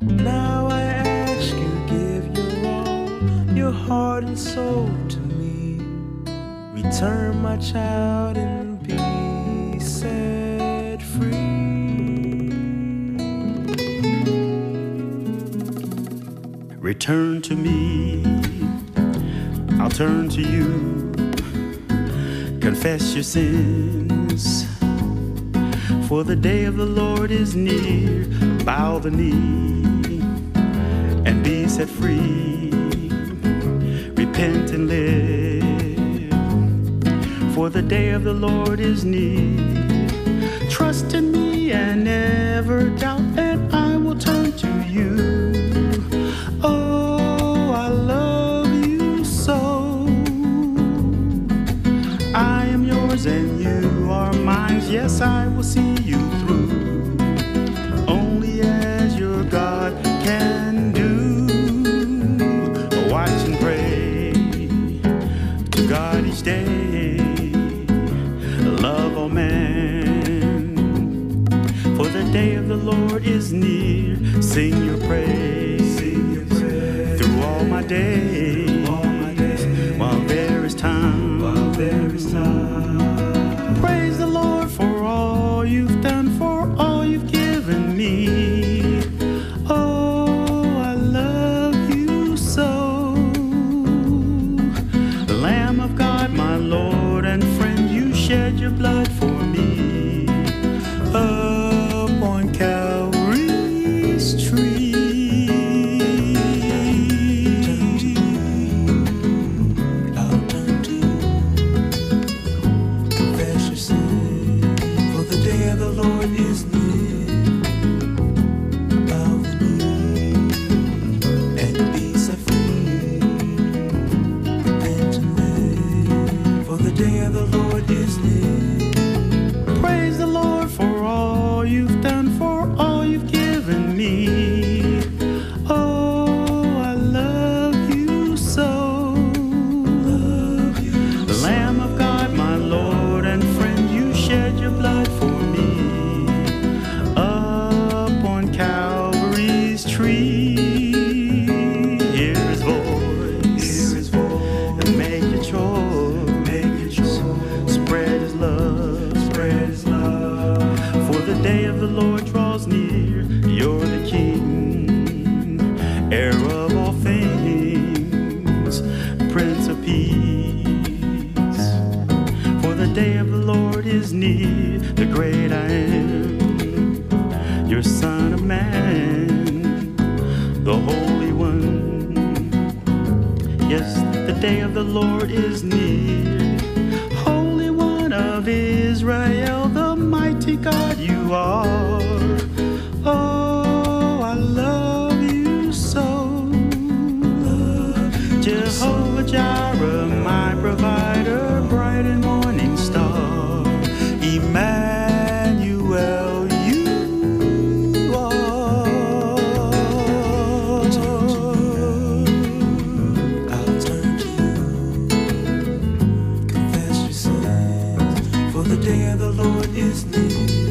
Now I ask you, give your all, your heart and soul to me. Return my child and be set free. Return to me, I'll turn to you. Confess your sins, for the day of the Lord is near. Bow the knee and be set free. Repent and live, for the day of the Lord is near. Trust in me and never doubt that I will turn to you. Day of the Lord is near. Sing your praise. sing Through all my days. Lord is near. Lord draws near. You're the King, heir of all things, Prince of Peace. For the day of the Lord is near, the great I am, your Son of Man, the Holy One. Yes, the day of the Lord is near. Holy One of Israel, mighty God you are. Oh, I love you so. Jehovah Jireh, my provider, the day of the Lord is near.